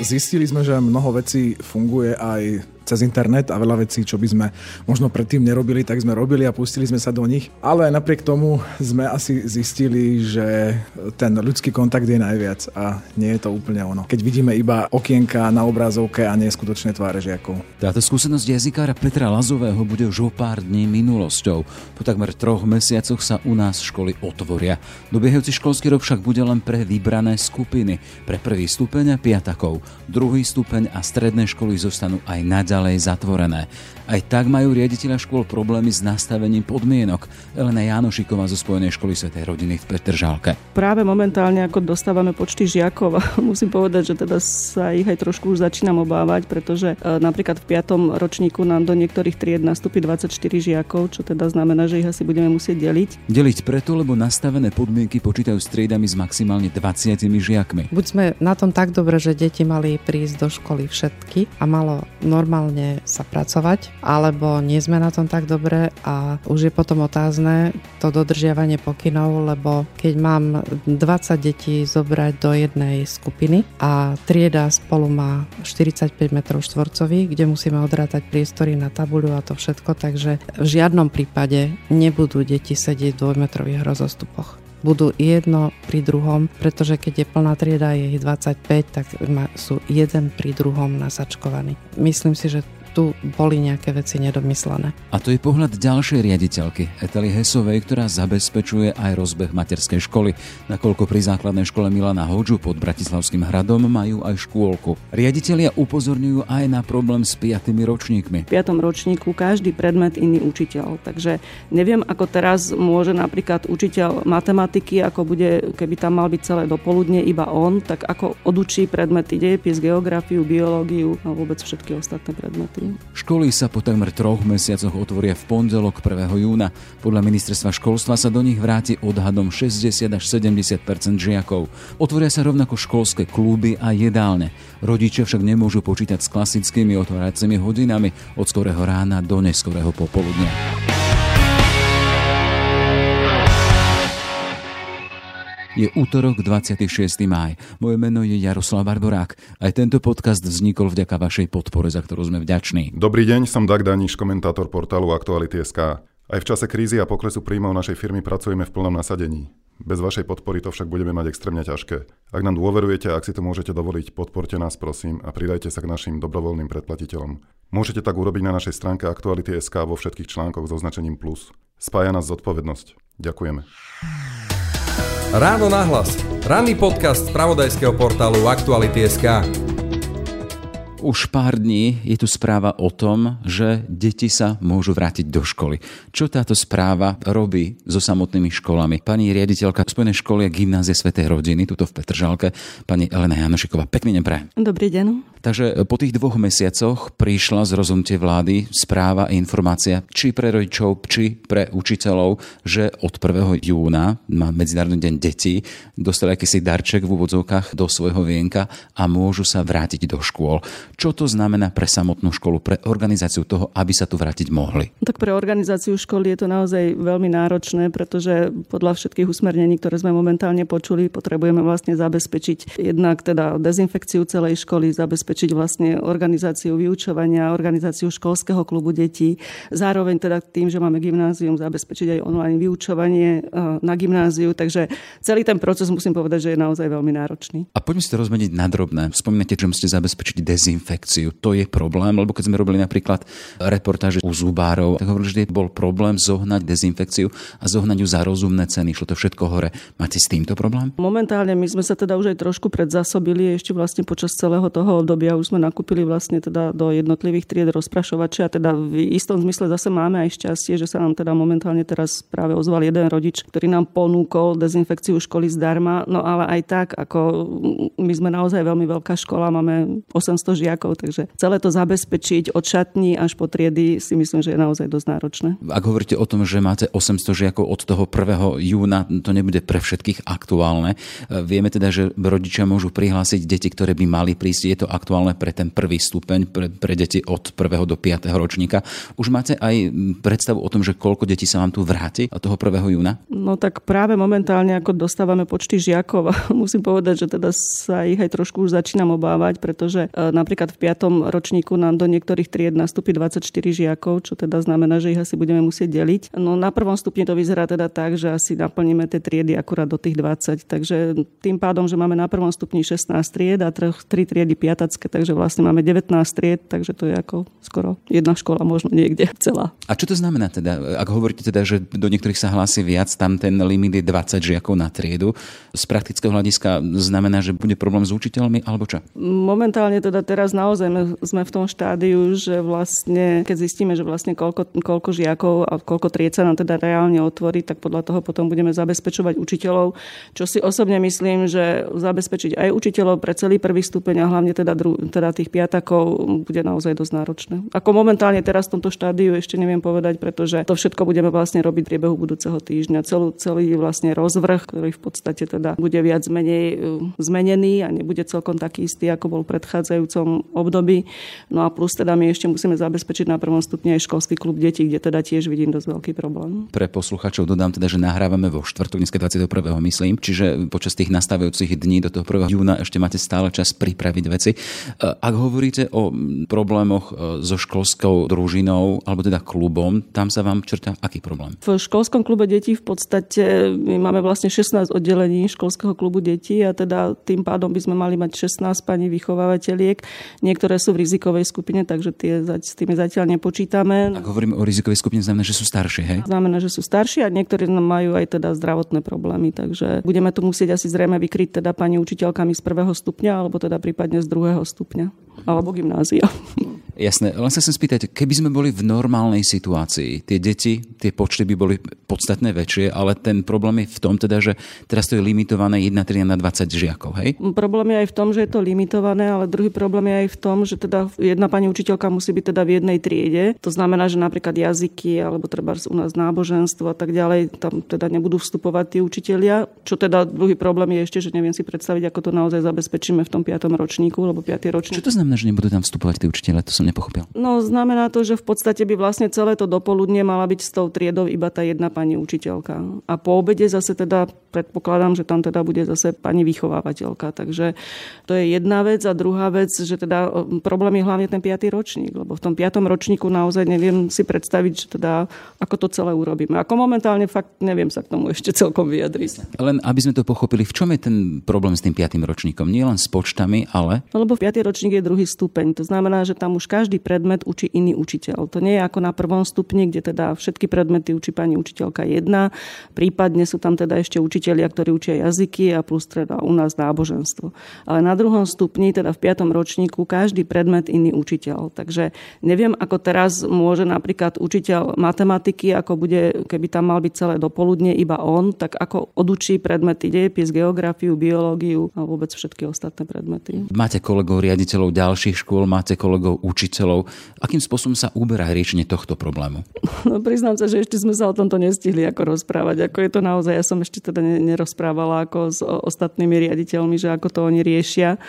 Zistili sme, že mnoho vecí funguje aj cez internet a veľa vecí, čo by sme možno predtým nerobili, tak sme robili a pustili sme sa do nich. Ale napriek tomu sme asi zistili, že ten ľudský kontakt je najviac a nie je to úplne ono. Keď vidíme iba okienka na obrazovke a nie skutočné tváre žiakov. Táto skúsenosť jazykára Petra Lazového bude už o pár dní minulosťou. Po takmer troch mesiacoch sa u nás školy otvoria. Dobiehajúci školský rok však bude len pre vybrané skupiny. Pre prvý stupeň a piatakov. Druhý stupeň a stredné školy zostanú aj naďalej naďalej zatvorené. Aj tak majú riaditeľa škôl problémy s nastavením podmienok. Elena Jánošiková zo Spojenej školy Svetej rodiny v Petržálke. Práve momentálne, ako dostávame počty žiakov, musím povedať, že teda sa ich aj trošku už začínam obávať, pretože e, napríklad v 5. ročníku nám do niektorých tried nastúpi 24 žiakov, čo teda znamená, že ich asi budeme musieť deliť. Deliť preto, lebo nastavené podmienky počítajú s triedami s maximálne 20 žiakmi. Buď sme na tom tak dobre, že deti mali prísť do školy všetky a malo normálne normálne sa pracovať, alebo nie sme na tom tak dobre a už je potom otázne to dodržiavanie pokynov, lebo keď mám 20 detí zobrať do jednej skupiny a trieda spolu má 45 m štvorcových, kde musíme odrátať priestory na tabuľu a to všetko, takže v žiadnom prípade nebudú deti sedieť v dvojmetrových rozostupoch budú jedno pri druhom, pretože keď je plná trieda, je ich 25, tak sú jeden pri druhom nasačkovaní. Myslím si, že tu boli nejaké veci nedomyslené. A to je pohľad ďalšej riaditeľky, Etely Hesovej, ktorá zabezpečuje aj rozbeh materskej školy, nakoľko pri základnej škole Milana Hoďu pod Bratislavským hradom majú aj škôlku. Riaditeľia upozorňujú aj na problém s piatými ročníkmi. V piatom ročníku každý predmet iný učiteľ, takže neviem, ako teraz môže napríklad učiteľ matematiky, ako bude, keby tam mal byť celé dopoludne iba on, tak ako odučí predmety dejepis, geografiu, biológiu a vôbec všetky ostatné predmety. Školy sa po takmer troch mesiacoch otvoria v pondelok 1. júna. Podľa ministerstva školstva sa do nich vráti odhadom 60 až 70% žiakov. Otvoria sa rovnako školské kluby a jedálne. Rodičia však nemôžu počítať s klasickými otváracími hodinami od skorého rána do neskorého popoludnia. Je útorok 26. máj. Moje meno je Jaroslav Barborák. Aj tento podcast vznikol vďaka vašej podpore, za ktorú sme vďační. Dobrý deň, som Dag Daniš, komentátor portálu Aktuality.sk. Aj v čase krízy a poklesu príjmov našej firmy pracujeme v plnom nasadení. Bez vašej podpory to však budeme mať extrémne ťažké. Ak nám dôverujete a ak si to môžete dovoliť, podporte nás prosím a pridajte sa k našim dobrovoľným predplatiteľom. Môžete tak urobiť na našej stránke Aktuality.sk vo všetkých článkoch so označením plus. Spája nás zodpovednosť. Ďakujeme. Ráno nahlas. Ranný podcast z pravodajského portálu Aktuality.sk. Už pár dní je tu správa o tom, že deti sa môžu vrátiť do školy. Čo táto správa robí so samotnými školami? Pani riaditeľka Spojenej školy a gymnázie Svetej rodiny, tuto v Petržalke, pani Elena Janošiková. Pekný deň pre. Dobrý deň. Takže po tých dvoch mesiacoch prišla z rozhodnutie vlády správa a informácia, či pre rodičov, či pre učiteľov, že od 1. júna má Medzinárodný deň detí, dostali akýsi darček v úvodzovkách do svojho vienka a môžu sa vrátiť do škôl. Čo to znamená pre samotnú školu, pre organizáciu toho, aby sa tu vrátiť mohli? Tak pre organizáciu školy je to naozaj veľmi náročné, pretože podľa všetkých usmernení, ktoré sme momentálne počuli, potrebujeme vlastne zabezpečiť jednak teda dezinfekciu celej školy, zabezpečiť vlastne organizáciu vyučovania, organizáciu školského klubu detí. Zároveň teda tým, že máme gymnázium, zabezpečiť aj online vyučovanie e, na gymnáziu. Takže celý ten proces musím povedať, že je naozaj veľmi náročný. A poďme si to rozmeniť na drobné. Spomínate, že musíte zabezpečiť dezinfekciu infekciu. To je problém, lebo keď sme robili napríklad reportáže u zubárov, tak hovorili, že bol problém zohnať dezinfekciu a zohnať ju za rozumné ceny. Šlo to všetko hore. Máte s týmto problém? Momentálne my sme sa teda už aj trošku predzasobili ešte vlastne počas celého toho obdobia obdobia už sme nakúpili vlastne teda do jednotlivých tried rozprašovače a teda v istom zmysle zase máme aj šťastie, že sa nám teda momentálne teraz práve ozval jeden rodič, ktorý nám ponúkol dezinfekciu školy zdarma, no ale aj tak, ako my sme naozaj veľmi veľká škola, máme 800 žiakov, takže celé to zabezpečiť od šatní až po triedy si myslím, že je naozaj dosť náročné. Ak hovoríte o tom, že máte 800 žiakov od toho 1. júna, to nebude pre všetkých aktuálne. Vieme teda, že rodičia môžu prihlásiť deti, ktoré by mali prísť. Je to aktuálne pre ten prvý stupeň, pre, pre deti od 1. do 5. ročníka. Už máte aj predstavu o tom, že koľko detí sa vám tu vráti od toho 1. júna? No tak práve momentálne, ako dostávame počty žiakov, musím povedať, že teda sa ich aj trošku už začínam obávať, pretože e, napríklad v 5. ročníku nám do niektorých tried nastúpi 24 žiakov, čo teda znamená, že ich asi budeme musieť deliť. No na prvom stupni to vyzerá teda tak, že asi naplníme tie triedy akurát do tých 20. Takže tým pádom, že máme na prvom stupni 16 tried a 3 triedy piatacké, takže vlastne máme 19 tried, takže to je ako skoro jedna škola možno niekde celá. A čo to znamená teda? Ak hovoríte teda, že do niektorých sa hlási viac, tam ten limit je 20 žiakov na triedu. Z praktického hľadiska znamená, že bude problém s učiteľmi alebo čo? Momentálne teda teraz naozaj sme v tom štádiu, že vlastne, keď zistíme, že vlastne koľko, koľko žiakov a koľko tried sa nám teda reálne otvorí, tak podľa toho potom budeme zabezpečovať učiteľov, čo si osobne myslím, že zabezpečiť aj učiteľov pre celý prvý stupeň a hlavne teda, teda tých piatakov bude naozaj dosť náročné. Ako momentálne teraz v tomto štádiu ešte neviem povedať, pretože to všetko budeme vlastne robiť v priebehu budúceho týždňa. Celú, celý vlastne rozvrh, ktorý v podstate teda bude viac menej e, zmenený a nebude celkom taký istý, ako bol v predchádzajúcom období. No a plus teda my ešte musíme zabezpečiť na prvom stupni aj školský klub detí, kde teda tiež vidím dosť veľký problém. Pre posluchačov dodám teda, že nahrávame vo štvrtok, dneska 21. myslím, čiže počas tých nastávajúcich dní do toho 1. júna ešte máte stále čas pripraviť veci. E, ak hovoríte o problémoch e, so školskou družinou alebo teda klubom, tam sa vám črta aký problém? V školskom klube detí v podstate my máme vlastne 16 oddelení školského klubu detí a teda tým pádom by sme mali mať 16 pani vychovávateľiek. Niektoré sú v rizikovej skupine, takže tie, s tými zatiaľ nepočítame. Ak hovoríme o rizikovej skupine, znamená, že sú staršie, hej? Znamená, že sú staršie a niektorí majú aj teda zdravotné problémy, takže budeme tu musieť asi zrejme vykryť teda pani učiteľkami z prvého stupňa alebo teda prípadne z druhého stupňa alebo gymnázia. Jasné, len sa chcem spýtať, keby sme boli v normálnej situácii, tie deti, tie počty by boli podstatne väčšie, ale ten problém je v tom teda, že teraz to je limitované 1 trieda na 20 žiakov, hej? Problém je aj v tom, že je to limitované, ale druhý problém je aj v tom, že teda jedna pani učiteľka musí byť teda v jednej triede. To znamená, že napríklad jazyky alebo treba u nás náboženstvo a tak ďalej, tam teda nebudú vstupovať tí učitelia. Čo teda druhý problém je ešte, že neviem si predstaviť, ako to naozaj zabezpečíme v tom 5. ročníku, alebo 5. ročník. Čo to znamená, že nebudú tam vstupovať tí učitelia? To som nepochopil. No znamená to, že v podstate by vlastne celé to dopoludne mala byť s tou triedou iba tá jedna pani učiteľka. A po obede zase teda predpokladám, že tam teda bude zase pani vychovávateľka. Takže to je jedna vec. A druhá vec, že teda problém je hlavne ten piatý ročník, lebo v tom piatom ročníku naozaj neviem si predstaviť, že teda ako to celé urobíme. Ako momentálne fakt neviem sa k tomu ešte celkom vyjadriť. Len aby sme to pochopili, v čom je ten problém s tým piatým ročníkom? Nie len s počtami, ale... No, lebo piatý ročník je druhý stupeň. To znamená, že tam už každý predmet učí iný učiteľ. To nie je ako na prvom stupni, kde teda všetky predmety učí pani učiteľka jedna, prípadne sú tam teda ešte učitelia, ktorí učia jazyky a plus teda u nás náboženstvo. Ale na druhom stupni, teda v piatom ročníku, každý predmet iný učiteľ. Takže neviem, ako teraz môže napríklad učiteľ matematiky, ako bude, keby tam mal byť celé dopoludne iba on, tak ako odučí predmety dejepis, geografiu, biológiu a vôbec všetky ostatné predmety. Máte kolegov riaditeľov ďalších škôl, máte kolegov učiteľov. Akým spôsobom sa uberá riešenie tohto problému? No priznám sa, že ešte sme sa o tomto nestihli ako rozprávať. Ako je to naozaj, ja som ešte teda nerozprávala ako s ostatnými riaditeľmi, že ako to oni riešia.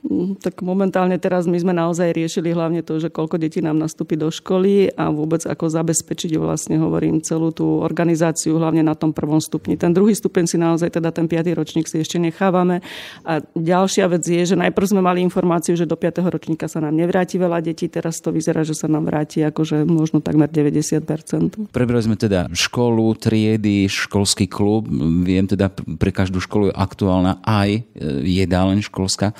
Mm, tak momentálne teraz my sme naozaj riešili hlavne to, že koľko detí nám nastúpi do školy a vôbec ako zabezpečiť vlastne, hovorím, celú tú organizáciu hlavne na tom prvom stupni. Ten druhý stupeň si naozaj teda ten piatý ročník si ešte nechávame. A ďalšia vec je, že najprv sme mali informáciu, že do 5. ročníka sa nám nevráti veľa detí, teraz to vyzerá, že sa nám vráti akože možno takmer 90%. Prebrali sme teda školu, triedy, školský klub. Viem teda, pre každú školu je aktuálna aj e, jedáleň školská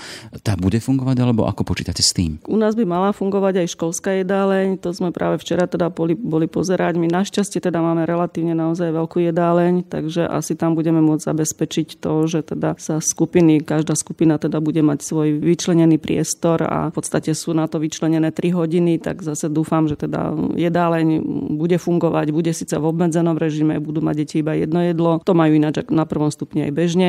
bude fungovať, alebo ako počítate s tým? U nás by mala fungovať aj školská jedáleň, to sme práve včera teda boli, boli pozerať. My našťastie teda máme relatívne naozaj veľkú jedáleň, takže asi tam budeme môcť zabezpečiť to, že teda sa skupiny, každá skupina teda bude mať svoj vyčlenený priestor a v podstate sú na to vyčlenené 3 hodiny, tak zase dúfam, že teda jedáleň bude fungovať, bude síce v obmedzenom režime, budú mať deti iba jedno jedlo, to majú ináč na prvom stupni aj bežne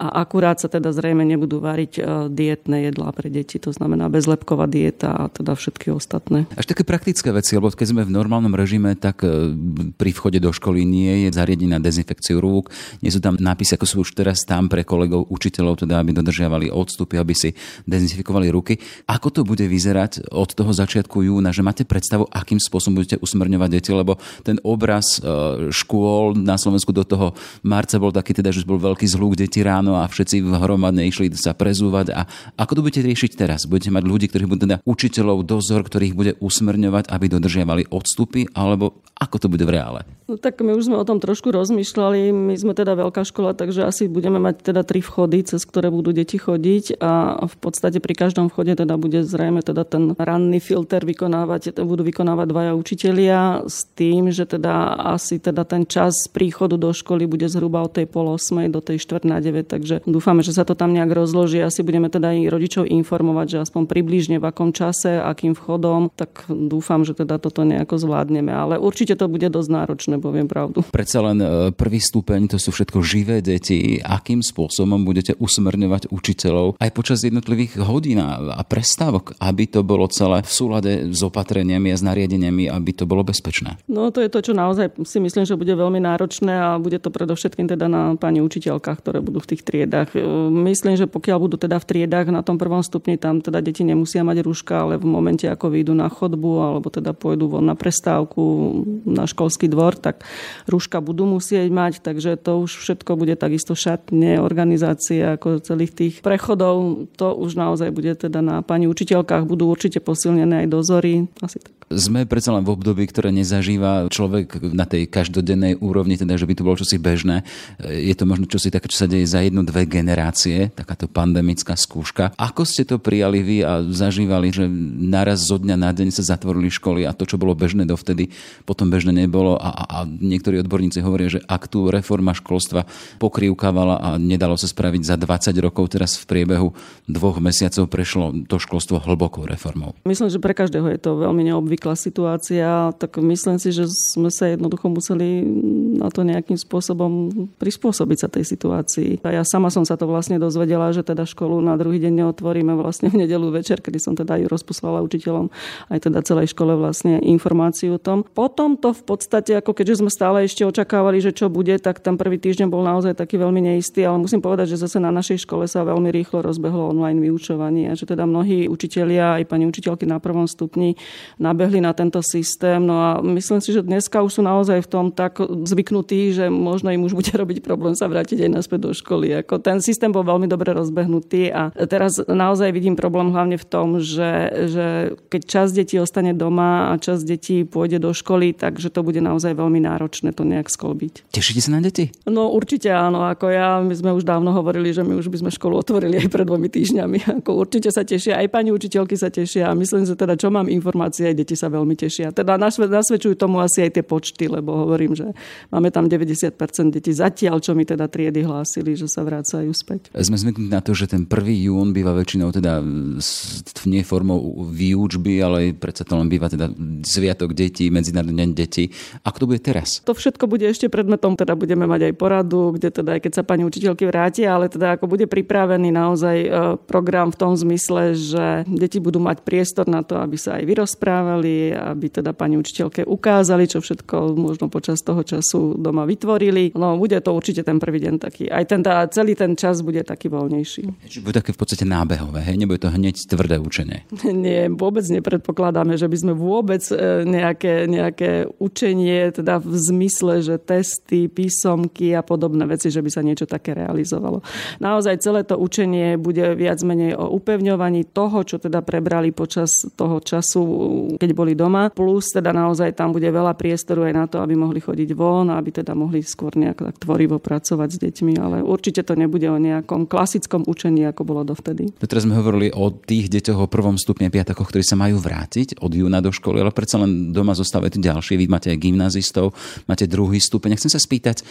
a akurát sa teda zrejme nebudú variť e, dietné jedlá pre deti, to znamená bezlepková dieta a teda všetky ostatné. Až také praktické veci, lebo keď sme v normálnom režime, tak e, pri vchode do školy nie je zariadenie na dezinfekciu rúk, nie sú tam nápisy, ako sú už teraz tam pre kolegov učiteľov, teda aby dodržiavali odstupy, aby si dezinfikovali ruky. Ako to bude vyzerať od toho začiatku júna, že máte predstavu, akým spôsobom budete usmrňovať deti, lebo ten obraz e, škôl na Slovensku do toho marca bol taký teda, že bol veľký zhluk detí ráno ráno a všetci hromadne išli sa prezúvať. A ako to budete riešiť teraz? Budete mať ľudí, ktorí budú teda učiteľov, dozor, ktorých bude usmerňovať, aby dodržiavali odstupy, alebo ako to bude v reále? No tak my už sme o tom trošku rozmýšľali. My sme teda veľká škola, takže asi budeme mať teda tri vchody, cez ktoré budú deti chodiť a v podstate pri každom vchode teda bude zrejme teda ten ranný filter vykonávať, budú vykonávať dvaja učitelia s tým, že teda asi teda ten čas príchodu do školy bude zhruba od tej pol osmej do tej štvrt na 9, takže dúfame, že sa to tam nejak rozloží. Asi budeme teda aj rodičov informovať, že aspoň približne v akom čase, akým vchodom, tak dúfam, že teda toto nejako zvládneme. Ale určite to bude dosť náročné, poviem pravdu. Predsa len e, prvý stupeň, to sú všetko živé deti. Akým spôsobom budete usmerňovať učiteľov aj počas jednotlivých hodín a prestávok, aby to bolo celé v súlade s opatreniami a s nariadeniami, aby to bolo bezpečné? No to je to, čo naozaj si myslím, že bude veľmi náročné a bude to predovšetkým teda na pani učiteľkách, ktoré budú v tých triedách. E, myslím, že pokiaľ budú teda v triedách na tom prvom stupni, tam teda deti nemusia mať rúška, ale v momente, ako vyjdú na chodbu alebo teda pôjdu von na prestávku, na školský dvor, tak rúška budú musieť mať, takže to už všetko bude takisto šatne, organizácie ako celých tých prechodov. To už naozaj bude teda na pani učiteľkách, budú určite posilnené aj dozory. Asi tak. Sme predsa len v období, ktoré nezažíva človek na tej každodennej úrovni, teda že by to bolo čosi bežné. Je to možno čosi také, čo sa deje za jednu, dve generácie, takáto pandemická skúška. Ako ste to prijali vy a zažívali, že naraz zo dňa na deň sa zatvorili školy a to, čo bolo bežné dovtedy, potom bežné nebolo a, a, a niektorí odborníci hovoria, že ak tu reforma školstva pokrývkávala a nedalo sa spraviť za 20 rokov, teraz v priebehu dvoch mesiacov prešlo to školstvo hlbokou reformou. Myslím, že pre každého je to veľmi neobvyklá situácia, tak myslím si, že sme sa jednoducho museli na to nejakým spôsobom prispôsobiť sa tej situácii. A ja sama som sa to vlastne dozvedela, že teda školu na druhý deň neotvoríme vlastne v nedelu večer, kedy som teda aj rozposlala učiteľom aj teda celej škole vlastne informáciu o tom. Potom to v podstate, ako keďže sme stále ešte očakávali, že čo bude, tak ten prvý týždeň bol naozaj taký veľmi neistý, ale musím povedať, že zase na našej škole sa veľmi rýchlo rozbehlo online vyučovanie a že teda mnohí učitelia, aj pani učiteľky na prvom stupni nabehli na tento systém. No a myslím si, že dneska už sú naozaj v tom tak zvyknutí, že možno im už bude robiť problém sa vrátiť aj naspäť do školy. Ako ten systém bol veľmi dobre rozbehnutý a teraz naozaj vidím problém hlavne v tom, že, že keď čas detí ostane doma a čas detí pôjde do školy, takže to bude naozaj veľmi veľmi náročné to nejak skolbiť. Tešíte sa na deti? No určite áno, ako ja, my sme už dávno hovorili, že my už by sme školu otvorili aj pred dvomi týždňami. Ako určite sa tešia, aj pani učiteľky sa tešia a myslím, že teda čo mám informácie, aj deti sa veľmi tešia. Teda nasvedčujú tomu asi aj tie počty, lebo hovorím, že máme tam 90% detí zatiaľ, čo mi teda triedy hlásili, že sa vrácajú späť. Sme zvyknutí na to, že ten 1. jún býva väčšinou teda nie formou výučby, ale predsa to len býva teda sviatok detí, medzinárodný deň detí. Ako to bude teraz? To všetko bude ešte predmetom, teda budeme mať aj poradu, kde teda aj keď sa pani učiteľky vrátia, ale teda ako bude pripravený naozaj e, program v tom zmysle, že deti budú mať priestor na to, aby sa aj vyrozprávali, aby teda pani učiteľke ukázali, čo všetko možno počas toho času doma vytvorili. No bude to určite ten prvý deň taký. Aj ten, tá, celý ten čas bude taký voľnejší. Čiže bude také v podstate nábehové, hej? Nebude to hneď tvrdé učenie. Nie, vôbec nepredpokladáme, že by sme vôbec e, nejaké, nejaké učenie teda teda v zmysle, že testy, písomky a podobné veci, že by sa niečo také realizovalo. Naozaj celé to učenie bude viac menej o upevňovaní toho, čo teda prebrali počas toho času, keď boli doma. Plus teda naozaj tam bude veľa priestoru aj na to, aby mohli chodiť von, aby teda mohli skôr nejak tak tvorivo pracovať s deťmi, ale určite to nebude o nejakom klasickom učení, ako bolo dovtedy. Teraz sme hovorili o tých deťoch o prvom stupne piatakoch, ktorí sa majú vrátiť od júna do školy, ale predsa len doma zostávajú ďalšie. Vy máte aj gymnazistov, máte druhý stupeň. Chcem sa spýtať, e,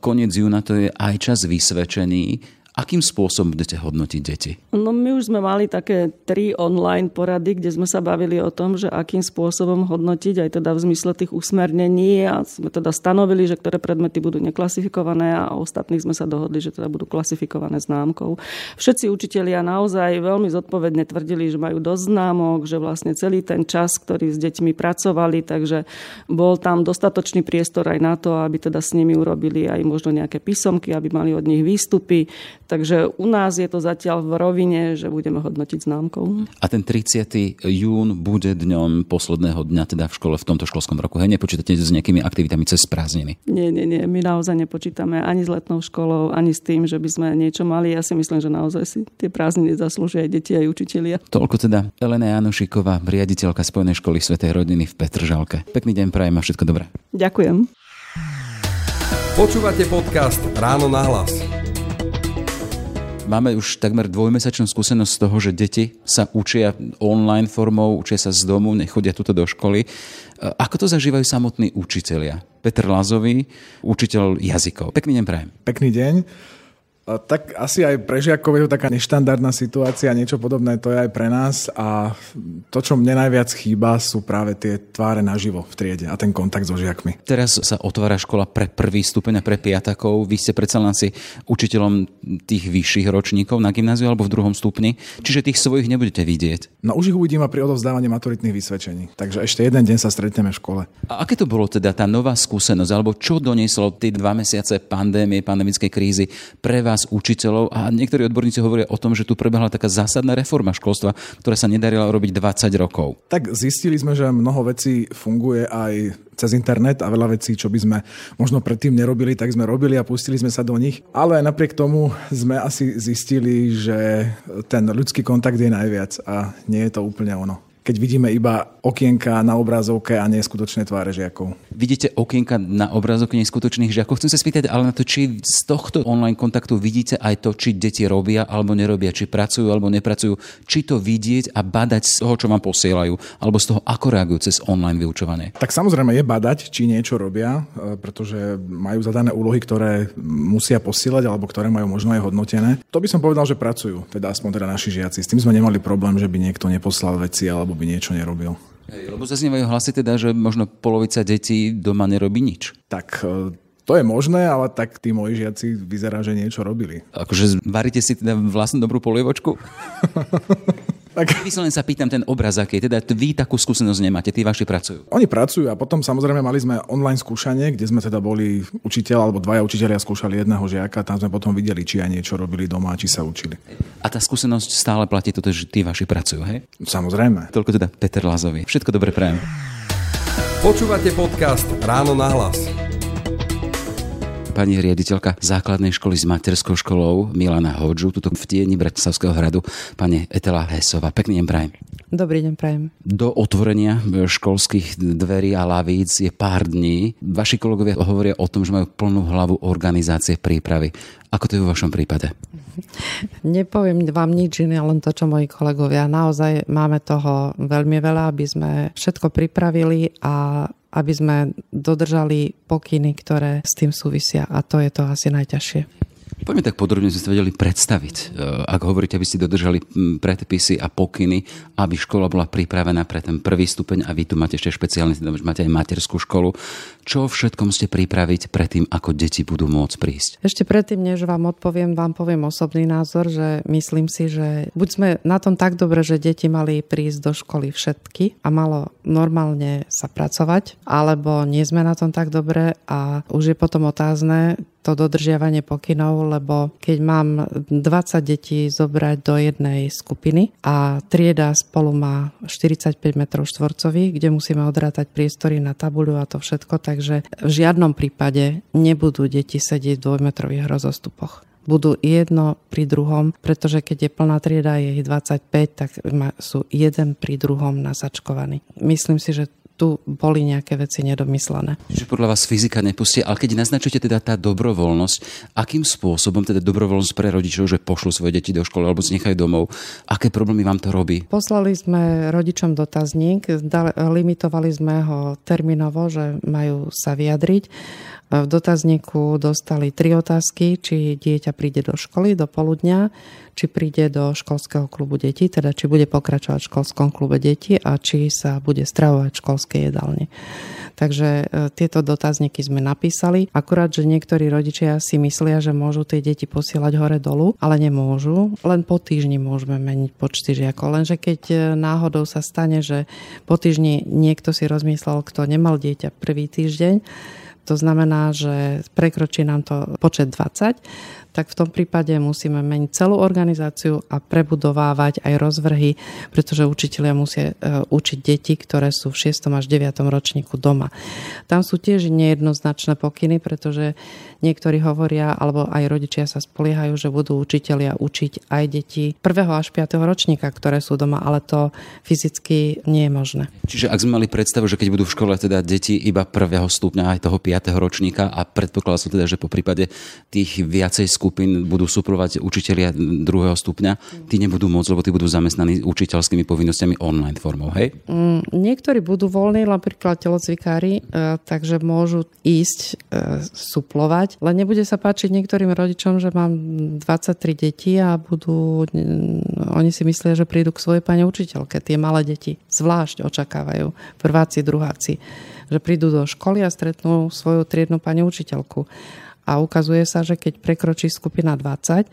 koniec júna to je aj čas vysvedčený Akým spôsobom budete hodnotiť deti? No my už sme mali také tri online porady, kde sme sa bavili o tom, že akým spôsobom hodnotiť aj teda v zmysle tých usmernení a sme teda stanovili, že ktoré predmety budú neklasifikované a ostatných sme sa dohodli, že teda budú klasifikované známkou. Všetci učitelia naozaj veľmi zodpovedne tvrdili, že majú dosť známok, že vlastne celý ten čas, ktorý s deťmi pracovali, takže bol tam dostatočný priestor aj na to, aby teda s nimi urobili aj možno nejaké písomky, aby mali od nich výstupy. Takže u nás je to zatiaľ v rovine, že budeme hodnotiť známkou. A ten 30. jún bude dňom posledného dňa teda v škole v tomto školskom roku. Hej, nepočítate s nejakými aktivitami cez prázdniny? Nie, nie, nie. My naozaj nepočítame ani s letnou školou, ani s tým, že by sme niečo mali. Ja si myslím, že naozaj si tie prázdniny zaslúžia aj deti, aj učitelia. Toľko teda Elena Janošiková, riaditeľka Spojenej školy Svetej rodiny v Petržalke. Pekný deň prajem a všetko dobré. Ďakujem. Počúvate podcast Ráno na hlas. Máme už takmer dvojmesačnú skúsenosť z toho, že deti sa učia online formou, učia sa z domu, nechodia tuto do školy. Ako to zažívajú samotní učitelia? Petr Lazový, učiteľ jazykov. Pekný deň prajem. Pekný deň. Tak asi aj pre žiakov je to taká neštandardná situácia, niečo podobné to je aj pre nás a to, čo mne najviac chýba, sú práve tie tváre naživo v triede a ten kontakt so žiakmi. Teraz sa otvára škola pre prvý stupeň a pre piatakov. Vy ste predsa len si učiteľom tých vyšších ročníkov na gymnáziu alebo v druhom stupni, čiže tých svojich nebudete vidieť. No už ich uvidím a pri odovzdávaní maturitných vysvedčení. Takže ešte jeden deň sa stretneme v škole. A aké to bolo teda tá nová skúsenosť, alebo čo donieslo tie dva mesiace pandémie, pandemickej krízy pre vás vás, učiteľov a niektorí odborníci hovoria o tom, že tu prebehla taká zásadná reforma školstva, ktorá sa nedarila robiť 20 rokov. Tak zistili sme, že mnoho vecí funguje aj cez internet a veľa vecí, čo by sme možno predtým nerobili, tak sme robili a pustili sme sa do nich. Ale napriek tomu sme asi zistili, že ten ľudský kontakt je najviac a nie je to úplne ono keď vidíme iba okienka na obrazovke a neskutočné tváre žiakov. Vidíte okienka na obrazovke neskutočných žiakov? Chcem sa spýtať ale na to, či z tohto online kontaktu vidíte aj to, či deti robia alebo nerobia, či pracujú alebo nepracujú, či to vidieť a badať z toho, čo vám posielajú, alebo z toho, ako reagujú cez online vyučovanie. Tak samozrejme je badať, či niečo robia, e, pretože majú zadané úlohy, ktoré musia posielať alebo ktoré majú možno aj hodnotené. To by som povedal, že pracujú, teda aspoň teda naši žiaci. S tým sme nemali problém, že by niekto neposlal veci alebo by niečo nerobil. Lebo zaznievajú hlasy teda, že možno polovica detí doma nerobí nič. Tak e, to je možné, ale tak tí moji žiaci vyzerá, že niečo robili. Akože varíte si teda vlastnú dobrú polievočku? Tak... Vyslovene sa pýtam ten obraz, aký teda vy takú skúsenosť nemáte, tí vaši pracujú. Oni pracujú a potom samozrejme mali sme online skúšanie, kde sme teda boli učiteľ alebo dvaja učiteľia skúšali jedného žiaka, tam sme potom videli, či aj niečo robili doma, či sa učili. A tá skúsenosť stále platí toto, že tí vaši pracujú, hej? Samozrejme. Toľko teda Peter Lazovi. Všetko dobre prajem. Počúvate podcast Ráno na hlas pani riaditeľka základnej školy s materskou školou Milana Hodžu, tuto v tieni Bratislavského hradu, pani Etela Hesová. Pekný deň prajem. Dobrý deň prajem. Do otvorenia školských dverí a lavíc je pár dní. Vaši kolegovia hovoria o tom, že majú plnú hlavu organizácie prípravy. Ako to je vo vašom prípade? Nepoviem vám nič iné, len to, čo moji kolegovia. Naozaj máme toho veľmi veľa, aby sme všetko pripravili a aby sme dodržali pokyny, ktoré s tým súvisia a to je to asi najťažšie. Poďme tak podrobne si to vedeli predstaviť. E, ak hovoríte, aby ste dodržali predpisy a pokyny, aby škola bola pripravená pre ten prvý stupeň a vy tu máte ešte špeciálny, teda máte aj materskú školu. Čo všetkom ste pripraviť predtým, ako deti budú môcť prísť? Ešte predtým, než vám odpoviem, vám poviem osobný názor, že myslím si, že buď sme na tom tak dobre, že deti mali prísť do školy všetky a malo normálne sa pracovať, alebo nie sme na tom tak dobre a už je potom otázne, to dodržiavanie pokynov, lebo keď mám 20 detí zobrať do jednej skupiny a trieda spolu má 45 m štvorcových, kde musíme odrátať priestory na tabuľu a to všetko, takže v žiadnom prípade nebudú deti sedieť v dvojmetrových rozostupoch budú jedno pri druhom, pretože keď je plná trieda, je ich 25, tak sú jeden pri druhom nasačkovaní. Myslím si, že tu boli nejaké veci nedomyslené. Čiže podľa vás fyzika nepustie, ale keď naznačujete teda tá dobrovoľnosť, akým spôsobom teda dobrovoľnosť pre rodičov, že pošlu svoje deti do školy alebo si nechajú domov, aké problémy vám to robí? Poslali sme rodičom dotazník, limitovali sme ho termínovo, že majú sa vyjadriť v dotazníku dostali tri otázky, či dieťa príde do školy do poludňa, či príde do školského klubu detí, teda či bude pokračovať v školskom klube detí a či sa bude stravovať v školskej jedálni. Takže e, tieto dotazníky sme napísali. Akurát, že niektorí rodičia si myslia, že môžu tie deti posielať hore dolu, ale nemôžu. Len po týždni môžeme meniť počty žiakov. Lenže keď e, náhodou sa stane, že po týždni niekto si rozmyslel, kto nemal dieťa prvý týždeň, to znamená, že prekročí nám to počet 20, tak v tom prípade musíme meniť celú organizáciu a prebudovávať aj rozvrhy, pretože učitelia musia e, učiť deti, ktoré sú v 6. až 9. ročníku doma. Tam sú tiež nejednoznačné pokyny, pretože niektorí hovoria, alebo aj rodičia sa spoliehajú, že budú učitelia učiť aj deti 1. až 5. ročníka, ktoré sú doma, ale to fyzicky nie je možné. Čiže ak sme mali predstavu, že keď budú v škole teda deti iba 1. stupňa aj toho 5. ročníka a predpokladá sa teda, že po prípade tých viacej skupín budú suplovať učitelia druhého stupňa, tí nebudú môcť, lebo tí budú zamestnaní učiteľskými povinnosťami online formou, hej? Mm, niektorí budú voľní, napríklad telocvikári, e, takže môžu ísť e, suplovať, len nebude sa páčiť niektorým rodičom, že mám 23 detí a budú, oni si myslia, že prídu k svojej pani učiteľke, tie malé deti zvlášť očakávajú, prváci, druháci, že prídu do školy a stretnú svoju triednu pani učiteľku a ukazuje sa, že keď prekročí skupina 20,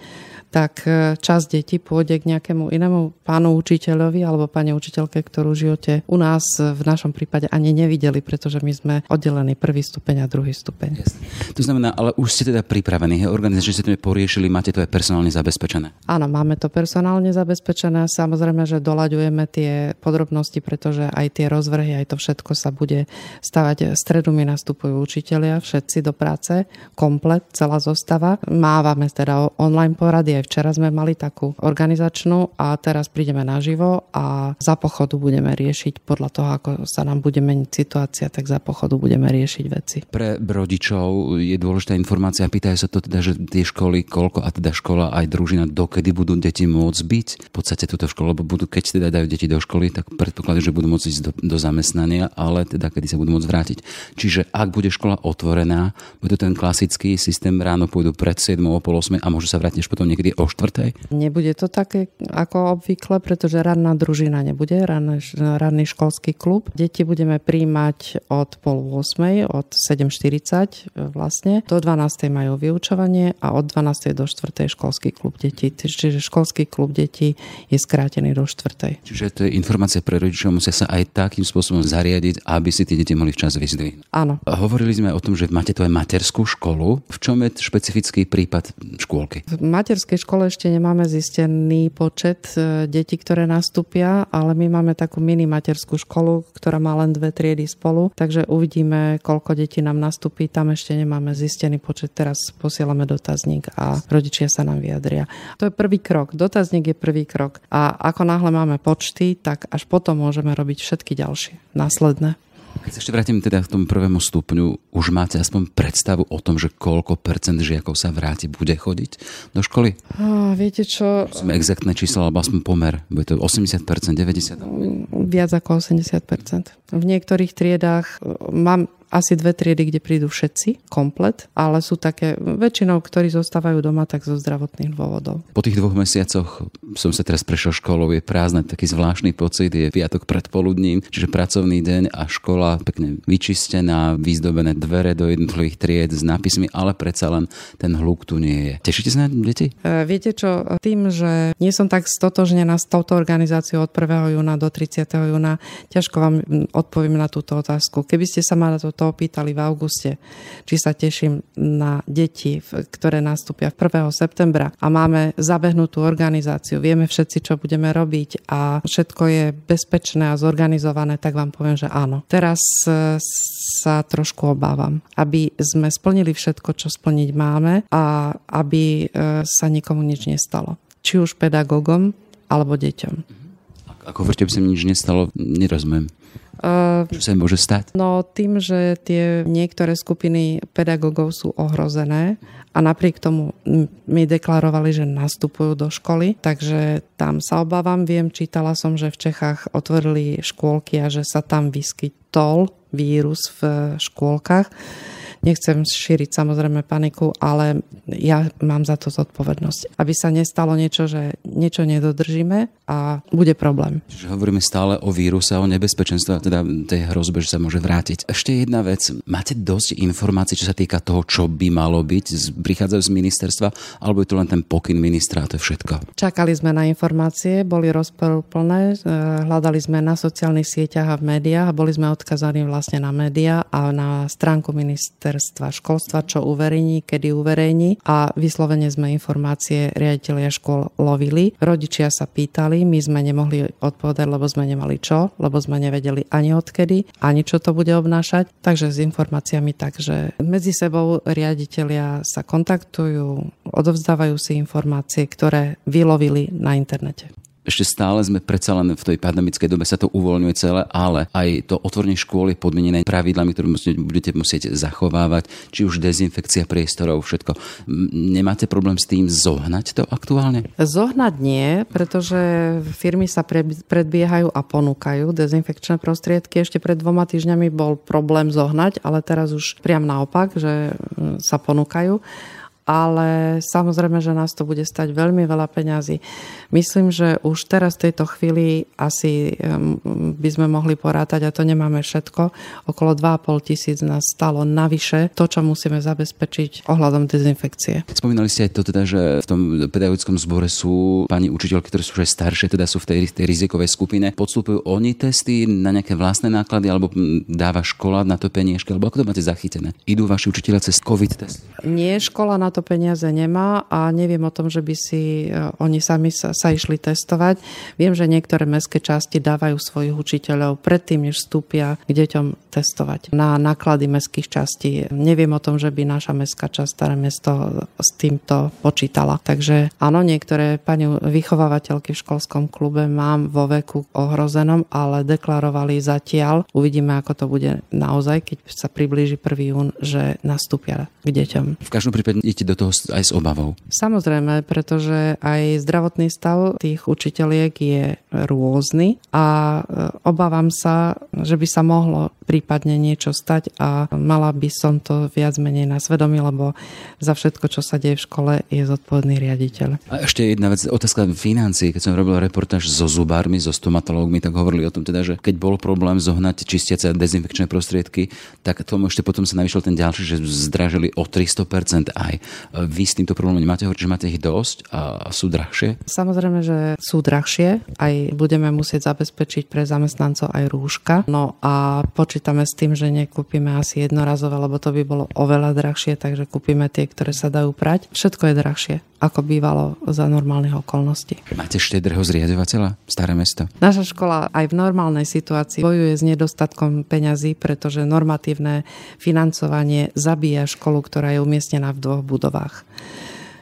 tak e, čas detí pôjde k nejakému inému pánu učiteľovi alebo pani učiteľke, ktorú v živote u nás v našom prípade ani nevideli, pretože my sme oddelení prvý stupeň a druhý stupeň. Jasne. To znamená, ale už ste teda pripravení, organizačne ste to poriešili, máte to aj personálne zabezpečené? Áno, máme to personálne zabezpečené. Samozrejme, že doľaďujeme tie podrobnosti, pretože aj tie rozvrhy, aj to všetko sa bude stavať. Stredu mi nastupujú učitelia, všetci do práce, komplet, celá zostava. Mávame teda online porady, aj včera sme mali takú organizačnú a teraz prídeme naživo a za pochodu budeme riešiť podľa toho, ako sa nám bude meniť situácia, tak za pochodu budeme riešiť veci. Pre rodičov je dôležitá informácia, pýtajú sa to teda, že tie školy, koľko a teda škola aj družina, dokedy budú deti môcť byť. V podstate túto školu, lebo budú, keď teda dajú deti do školy, tak predpokladajú, že budú môcť ísť do, do zamestnania, ale teda kedy sa budú môcť vrátiť. Čiže ak bude škola otvorená, bude to ten klasický systém, ráno pôjdu pred 7, o pol 8 a môžu sa vrátiť potom niekedy o štvrtej? Nebude to také ako obvykle, pretože ranná družina nebude, ranný, ranný školský klub. Deti budeme príjmať od pol 8, od 7.40 e, vlastne. Do 12. majú vyučovanie a od 12. do 4. školský klub detí. Čiže školský klub detí je skrátený do 4. Čiže to je informácia pre rodičov, musia sa aj takým spôsobom zariadiť, aby si tie deti mohli včas vyzdvihnúť. Áno. Hovorili sme o tom, že máte tu aj materskú školu. V čom je špecifický prípad škôlky? V materskej škole ešte nemáme zistený počet e, detí, ktoré nastúpia, ale my máme takú mini materskú školu, ktorá má len dve triedy spolu, takže uvidíme, koľko detí nám nastúpi. Tam ešte nemáme zistený počet. Teraz posielame dotazník a rodičia sa nám vyjadria. To je prvý krok. Dotazník je prvý krok. A ako náhle máme počty, tak až potom môžeme robiť všetky ďalšie, následné. Keď sa ešte vrátim teda k tomu prvému stupňu, už máte aspoň predstavu o tom, že koľko percent žiakov sa vráti, bude chodiť do školy? A, viete čo? Sme exaktné čísla, alebo aspoň pomer. Bude to 80%, 90%? Viac ako 80%. V niektorých triedách mám asi dve triedy, kde prídu všetci, komplet, ale sú také väčšinou, ktorí zostávajú doma tak zo zdravotných dôvodov. Po tých dvoch mesiacoch som sa teraz prešiel školou, je prázdne, taký zvláštny pocit, je piatok predpoludním, čiže pracovný deň a škola pekne vyčistená, vyzdobené dvere do jednotlivých tried s nápismi, ale predsa len ten hluk tu nie je. Tešíte sa na deti? E, viete čo, tým, že nie som tak stotožnená s touto organizáciou od 1. júna do 30. júna, ťažko vám odpoviem na túto otázku. Keby ste sa ma na toto to opýtali v auguste, či sa teším na deti, ktoré nastúpia 1. septembra a máme zabehnutú organizáciu, vieme všetci, čo budeme robiť a všetko je bezpečné a zorganizované, tak vám poviem, že áno. Teraz e, sa trošku obávam, aby sme splnili všetko, čo splniť máme a aby e, sa nikomu nič nestalo. Či už pedagógom, alebo deťom. Ako hovoríte, by sa nič nestalo, nerozumiem. Uh, Čo sa môže stať? No tým, že tie niektoré skupiny pedagógov sú ohrozené a napriek tomu mi deklarovali, že nastupujú do školy, takže tam sa obávam. Viem, čítala som, že v Čechách otvorili škôlky a že sa tam vyskytol vírus v škôlkach. Nechcem šíriť samozrejme paniku, ale ja mám za to zodpovednosť. Aby sa nestalo niečo, že niečo nedodržíme a bude problém. Čiže hovoríme stále o víruse a o nebezpečenstve, teda tej hrozbe, že sa môže vrátiť. Ešte jedna vec. Máte dosť informácií, čo sa týka toho, čo by malo byť? Prichádzajú z ministerstva, alebo je to len ten pokyn ministra a to je všetko? Čakali sme na informácie, boli rozporúplné, e, hľadali sme na sociálnych sieťach a v médiách a boli sme odkazaní vlastne na médiá a na stránku ministra ministerstva školstva, čo uverejní, kedy uverejní a vyslovene sme informácie riaditeľia škôl lovili. Rodičia sa pýtali, my sme nemohli odpovedať, lebo sme nemali čo, lebo sme nevedeli ani odkedy, ani čo to bude obnášať. Takže s informáciami tak, že medzi sebou riaditeľia sa kontaktujú, odovzdávajú si informácie, ktoré vylovili na internete ešte stále sme predsa len v tej pandemickej dobe sa to uvoľňuje celé, ale aj to otvorenie škôl je podmienené pravidlami, ktoré budete musieť zachovávať, či už dezinfekcia priestorov, všetko. Nemáte problém s tým zohnať to aktuálne? Zohnať nie, pretože firmy sa predbiehajú a ponúkajú dezinfekčné prostriedky. Ešte pred dvoma týždňami bol problém zohnať, ale teraz už priam naopak, že sa ponúkajú ale samozrejme, že nás to bude stať veľmi veľa peňazí. Myslím, že už teraz v tejto chvíli asi by sme mohli porátať, a to nemáme všetko, okolo 2,5 tisíc nás stalo navyše to, čo musíme zabezpečiť ohľadom dezinfekcie. Spomínali ste aj to teda, že v tom pedagogickom zbore sú pani učiteľky, ktoré sú už staršie, teda sú v tej, tej rizikovej skupine. Podstupujú oni testy na nejaké vlastné náklady, alebo dáva škola na to peniažky, alebo ako to máte zachytené? Idú vaši učiteľe cez COVID test? Nie, škola na to peniaze nemá a neviem o tom, že by si e, oni sami sa, sa išli testovať. Viem, že niektoré mestské časti dávajú svojich učiteľov predtým, než vstúpia k deťom testovať na náklady mestských častí. Neviem o tom, že by naša mestská časť, staré mesto s týmto počítala. Takže áno, niektoré pani vychovávateľky v školskom klube mám vo veku ohrozenom, ale deklarovali zatiaľ. Uvidíme, ako to bude naozaj, keď sa priblíži 1. jún, že nastúpia k deťom. V každom prípade idete do toho aj s obavou. Samozrejme, pretože aj zdravotný stav tých učiteľiek je rôzny a e, obávam sa, že by sa mohlo prípadne niečo stať a mala by som to viac menej na svedomí, lebo za všetko, čo sa deje v škole, je zodpovedný riaditeľ. A ešte jedna vec, otázka financií. Keď som robil reportáž so zubármi, so stomatológmi, tak hovorili o tom teda, že keď bol problém zohnať čistiace a dezinfekčné prostriedky, tak tomu ešte potom sa navyšil ten ďalší, že zdražili o 300% aj. Vy s týmto problémom nemáte, hovoríte, že máte ich dosť a sú drahšie? Samozrejme, že sú drahšie. Aj budeme musieť zabezpečiť pre zamestnancov aj rúška. No a počít počítame s tým, že nekúpime asi jednorazové, lebo to by bolo oveľa drahšie, takže kúpime tie, ktoré sa dajú prať. Všetko je drahšie ako bývalo za normálnych okolností. Máte štedrého zriadovateľa, staré mesto? Naša škola aj v normálnej situácii bojuje s nedostatkom peňazí, pretože normatívne financovanie zabíja školu, ktorá je umiestnená v dvoch budovách.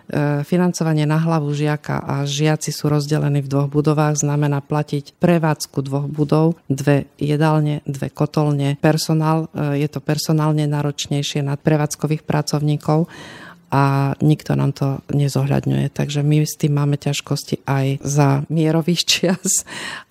E, financovanie na hlavu žiaka a žiaci sú rozdelení v dvoch budovách, znamená platiť prevádzku dvoch budov, dve jedálne, dve kotolne. Personál, e, je to personálne náročnejšie na prevádzkových pracovníkov a nikto nám to nezohľadňuje. Takže my s tým máme ťažkosti aj za mierových čias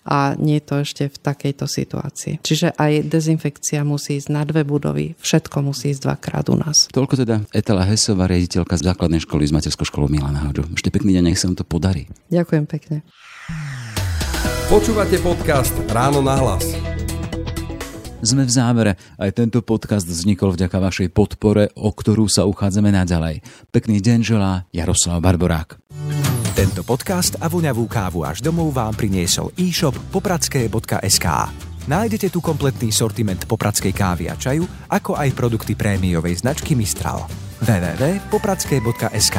a nie je to ešte v takejto situácii. Čiže aj dezinfekcia musí ísť na dve budovy, všetko musí ísť dvakrát u nás. Toľko teda Etela Hesová, riaditeľka z základnej školy z Materskou školou Milana Hoďu. Ešte pekný deň, nech sa vám to podarí. Ďakujem pekne. Počúvate podcast Ráno na hlas. Sme v závere. Aj tento podcast vznikol vďaka vašej podpore, o ktorú sa uchádzame naďalej. Pekný deň želá Jaroslav Barborák. Tento podcast a voňavú kávu až domov vám priniesol e-shop popradské.sk. Nájdete tu kompletný sortiment popradskej kávy a čaju, ako aj produkty prémiovej značky Mistral. www.popradské.sk